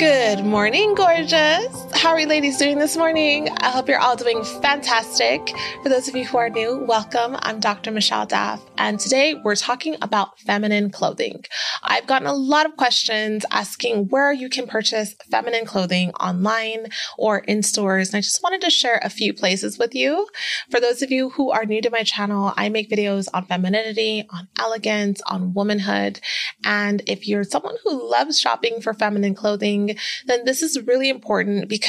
Good morning, gorgeous. How are you ladies doing this morning? I hope you're all doing fantastic. For those of you who are new, welcome. I'm Dr. Michelle Daf, and today we're talking about feminine clothing. I've gotten a lot of questions asking where you can purchase feminine clothing online or in stores, and I just wanted to share a few places with you. For those of you who are new to my channel, I make videos on femininity, on elegance, on womanhood, and if you're someone who loves shopping for feminine clothing, then this is really important because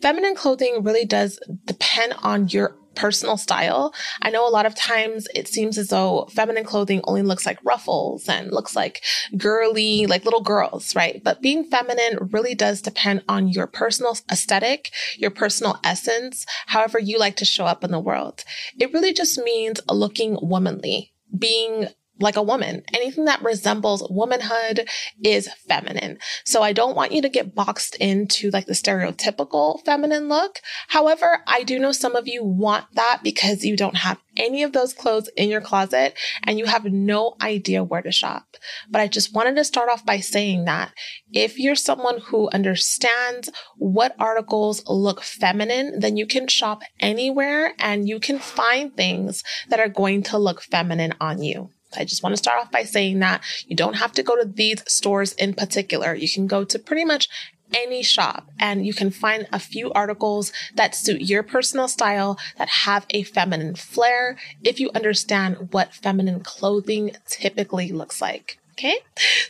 feminine clothing really does depend on your personal style. I know a lot of times it seems as though feminine clothing only looks like ruffles and looks like girly, like little girls, right? But being feminine really does depend on your personal aesthetic, your personal essence, however you like to show up in the world. It really just means looking womanly, being like a woman. Anything that resembles womanhood is feminine. So I don't want you to get boxed into like the stereotypical feminine look. However, I do know some of you want that because you don't have any of those clothes in your closet and you have no idea where to shop. But I just wanted to start off by saying that if you're someone who understands what articles look feminine, then you can shop anywhere and you can find things that are going to look feminine on you. I just want to start off by saying that you don't have to go to these stores in particular. You can go to pretty much any shop and you can find a few articles that suit your personal style that have a feminine flair if you understand what feminine clothing typically looks like. Okay.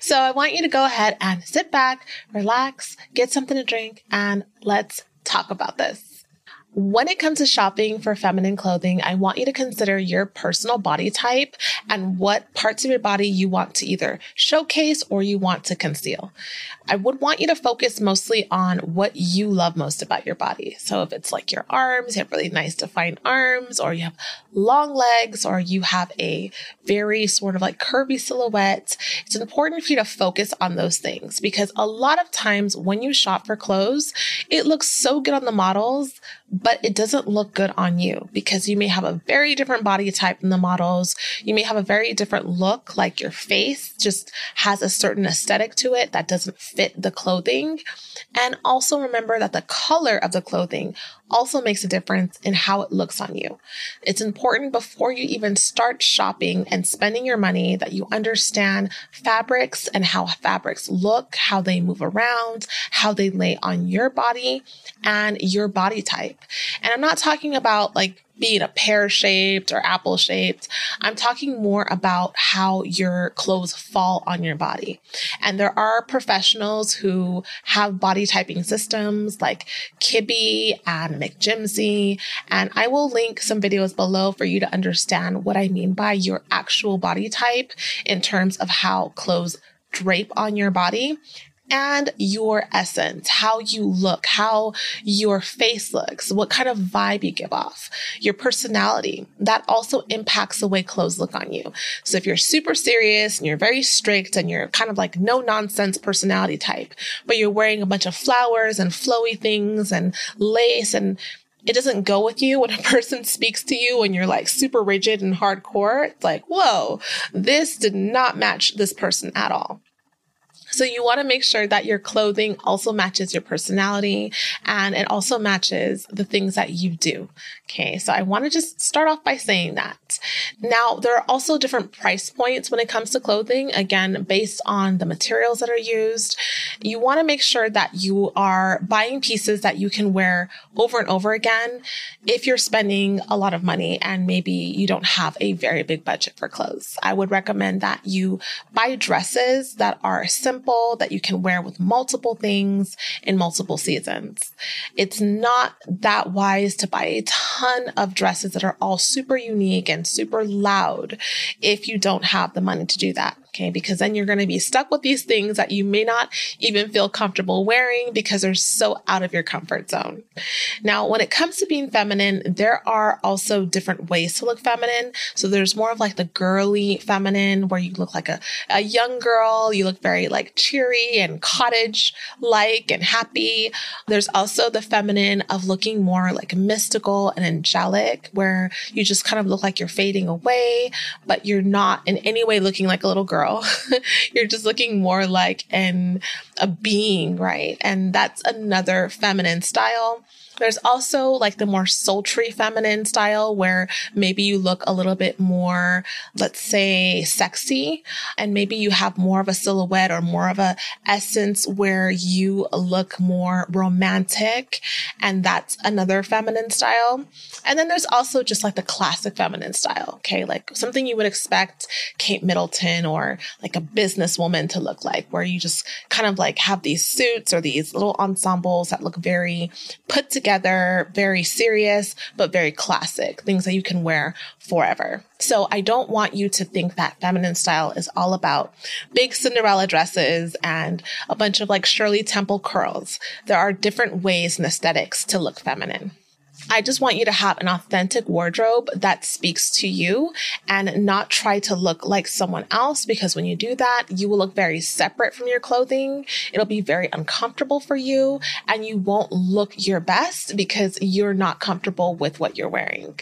So I want you to go ahead and sit back, relax, get something to drink, and let's talk about this. When it comes to shopping for feminine clothing, I want you to consider your personal body type and what parts of your body you want to either showcase or you want to conceal. I would want you to focus mostly on what you love most about your body. So if it's like your arms, you have really nice defined arms, or you have long legs, or you have a very sort of like curvy silhouette, it's important for you to focus on those things because a lot of times when you shop for clothes, it looks so good on the models but it doesn't look good on you because you may have a very different body type than the models. You may have a very different look, like your face just has a certain aesthetic to it that doesn't fit the clothing. And also remember that the color of the clothing also makes a difference in how it looks on you. It's important before you even start shopping and spending your money that you understand fabrics and how fabrics look, how they move around, how they lay on your body and your body type. And I'm not talking about like being a pear shaped or apple shaped. I'm talking more about how your clothes fall on your body. And there are professionals who have body typing systems like Kibbe and McJimsey. And I will link some videos below for you to understand what I mean by your actual body type in terms of how clothes drape on your body and your essence, how you look, how your face looks, what kind of vibe you give off, your personality. That also impacts the way clothes look on you. So if you're super serious and you're very strict and you're kind of like no nonsense personality type, but you're wearing a bunch of flowers and flowy things and lace and it doesn't go with you when a person speaks to you and you're like super rigid and hardcore. It's like, whoa, this did not match this person at all. So you want to make sure that your clothing also matches your personality and it also matches the things that you do. Okay. So I want to just start off by saying that. Now, there are also different price points when it comes to clothing. Again, based on the materials that are used, you want to make sure that you are buying pieces that you can wear over and over again. If you're spending a lot of money and maybe you don't have a very big budget for clothes, I would recommend that you buy dresses that are simple simple that you can wear with multiple things in multiple seasons. It's not that wise to buy a ton of dresses that are all super unique and super loud if you don't have the money to do that. Okay. Because then you're going to be stuck with these things that you may not even feel comfortable wearing because they're so out of your comfort zone. Now, when it comes to being feminine, there are also different ways to look feminine. So there's more of like the girly feminine where you look like a, a young girl. You look very like cheery and cottage like and happy. There's also the feminine of looking more like mystical and angelic where you just kind of look like you're fading away, but you're not in any way looking like a little girl girl. You're just looking more like an a being, right? And that's another feminine style. There's also like the more sultry feminine style where maybe you look a little bit more, let's say, sexy, and maybe you have more of a silhouette or more of a essence where you look more romantic. And that's another feminine style. And then there's also just like the classic feminine style. Okay. Like something you would expect Kate Middleton or like a businesswoman to look like, where you just kind of like have these suits or these little ensembles that look very put together very serious, but very classic, things that you can wear forever. So I don't want you to think that feminine style is all about big Cinderella dresses and a bunch of like Shirley Temple curls. There are different ways and aesthetics to look feminine. I just want you to have an authentic wardrobe that speaks to you and not try to look like someone else because when you do that, you will look very separate from your clothing. It'll be very uncomfortable for you and you won't look your best because you're not comfortable with what you're wearing.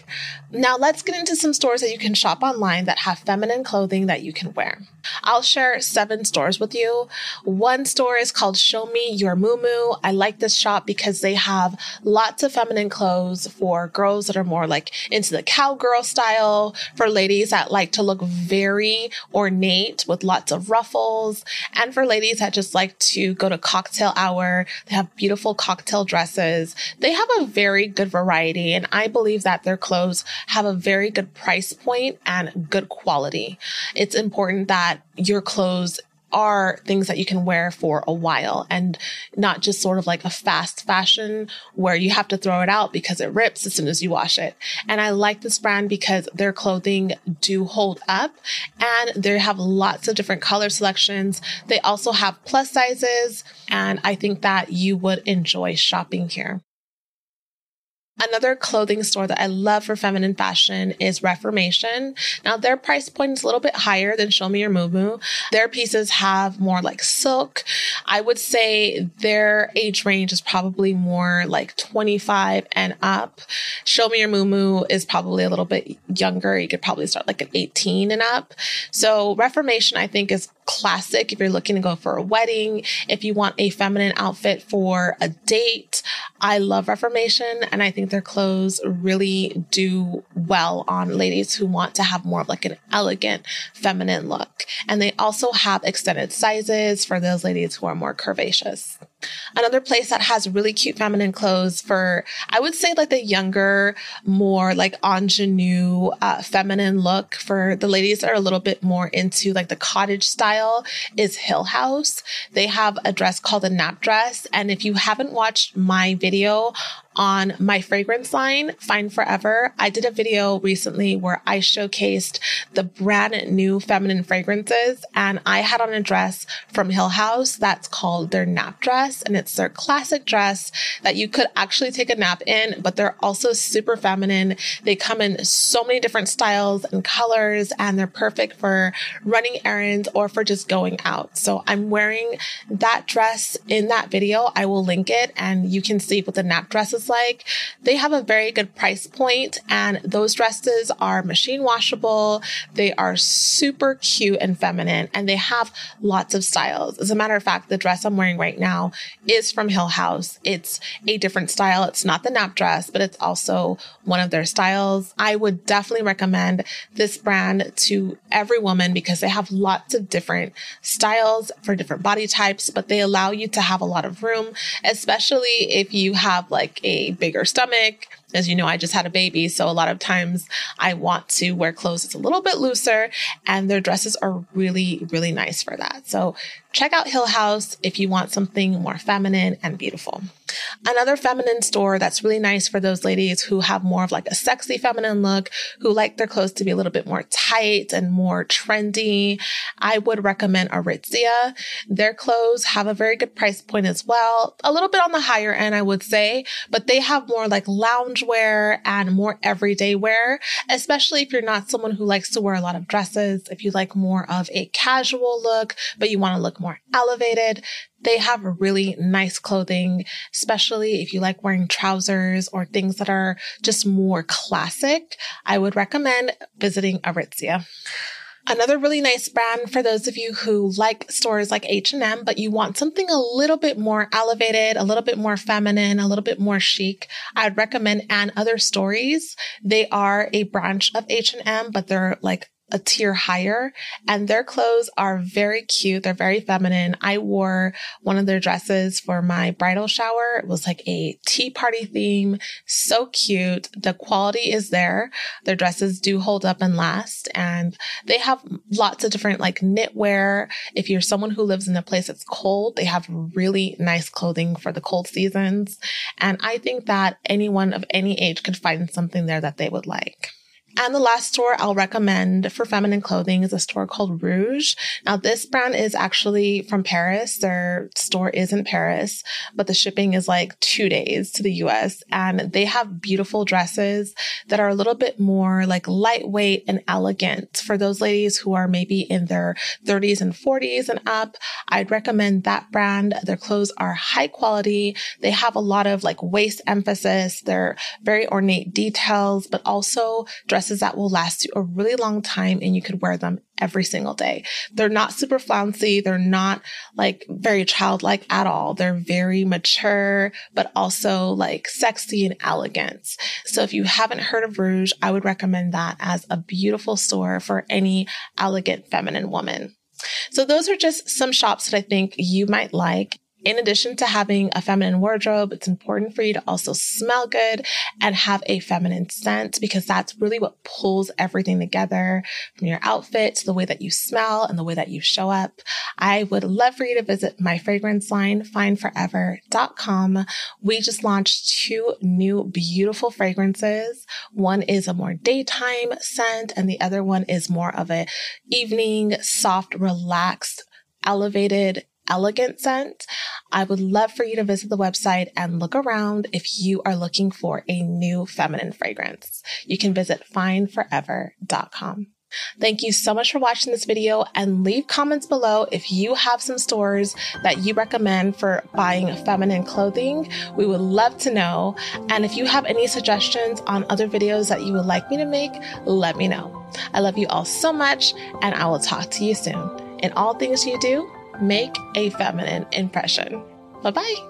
Now let's get into some stores that you can shop online that have feminine clothing that you can wear. I'll share seven stores with you. One store is called Show Me Your Mumu. I like this shop because they have lots of feminine clothes for girls that are more like into the cowgirl style, for ladies that like to look very ornate with lots of ruffles, and for ladies that just like to go to cocktail hour. They have beautiful cocktail dresses. They have a very good variety, and I believe that their clothes have a very good price point and good quality. It's important that your clothes are things that you can wear for a while and not just sort of like a fast fashion where you have to throw it out because it rips as soon as you wash it. And I like this brand because their clothing do hold up and they have lots of different color selections. They also have plus sizes and I think that you would enjoy shopping here. Another clothing store that I love for feminine fashion is Reformation. Now their price point is a little bit higher than Show Me Your Mumu. Their pieces have more like silk. I would say their age range is probably more like 25 and up. Show Me Your Mumu is probably a little bit younger. You could probably start like at 18 and up. So Reformation, I think is classic if you're looking to go for a wedding, if you want a feminine outfit for a date. I love Reformation and I think their clothes really do well on ladies who want to have more of like an elegant feminine look. And they also have extended sizes for those ladies who are more curvaceous. Another place that has really cute feminine clothes for, I would say like the younger, more like ingenue, uh, feminine look for the ladies that are a little bit more into like the cottage style is Hill House. They have a dress called a nap dress. And if you haven't watched my video on my fragrance line, Fine Forever. I did a video recently where I showcased the brand new feminine fragrances and I had on a dress from Hill House that's called their nap dress and it's their classic dress that you could actually take a nap in, but they're also super feminine. They come in so many different styles and colors and they're perfect for running errands or for just going out. So I'm wearing that dress in that video. I will link it and you can see what the nap dress is like. They have a very good price point and those dresses are machine washable. They are super cute and feminine and they have lots of styles. As a matter of fact, the dress I'm wearing right now is from Hill House. It's a different style. It's not the nap dress, but it's also one of their styles. I would definitely recommend this brand to every woman because they have lots of different styles for different body types, but they allow you to have a lot of room, especially if you have like a bigger stomach. As you know, I just had a baby. So a lot of times I want to wear clothes that's a little bit looser and their dresses are really, really nice for that. So check out Hill House if you want something more feminine and beautiful. Another feminine store that's really nice for those ladies who have more of like a sexy feminine look, who like their clothes to be a little bit more tight and more trendy. I would recommend Aritzia. Their clothes have a very good price point as well. A little bit on the higher end, I would say, but they have more like lounge wear and more everyday wear, especially if you're not someone who likes to wear a lot of dresses. If you like more of a casual look, but you want to look more elevated, they have really nice clothing, especially if you like wearing trousers or things that are just more classic. I would recommend visiting Aritzia. Another really nice brand for those of you who like stores like H&M, but you want something a little bit more elevated, a little bit more feminine, a little bit more chic. I'd recommend And Other Stories. They are a branch of H&M, but they're like a tier higher and their clothes are very cute. They're very feminine. I wore one of their dresses for my bridal shower. It was like a tea party theme. So cute. The quality is there. Their dresses do hold up and last and they have lots of different like knitwear. If you're someone who lives in a place that's cold, they have really nice clothing for the cold seasons. And I think that anyone of any age could find something there that they would like. And the last store I'll recommend for feminine clothing is a store called Rouje. Now, this brand is actually from Paris. Their store is in Paris, but the shipping is like two days to the US. And they have beautiful dresses that are a little bit more like lightweight and elegant for those ladies who are maybe in their 30s and 40s and up. I'd recommend that brand. Their clothes are high quality. They have a lot of like waist emphasis. They're very ornate details, but also dress dresses that will last you a really long time and you could wear them every single day. They're not super flouncy. They're not like very childlike at all. They're very mature, but also like sexy and elegant. So if you haven't heard of Rouje, I would recommend that as a beautiful store for any elegant feminine woman. So those are just some shops that I think you might like. In addition to having a feminine wardrobe, it's important for you to also smell good and have a feminine scent because that's really what pulls everything together from your outfit to the way that you smell and the way that you show up. I would love for you to visit my fragrance line, fineforever.com. We just launched two new beautiful fragrances. One is a more daytime scent and the other one is more of a evening, soft, relaxed, elevated elegant scent, I would love for you to visit the website and look around if you are looking for a new feminine fragrance. You can visit fineforever.com. Thank you so much for watching this video and leave comments below if you have some stores that you recommend for buying feminine clothing. We would love to know. And if you have any suggestions on other videos that you would like me to make, let me know. I love you all so much and I will talk to you soon. In all things you do, make a feminine impression. Bye bye.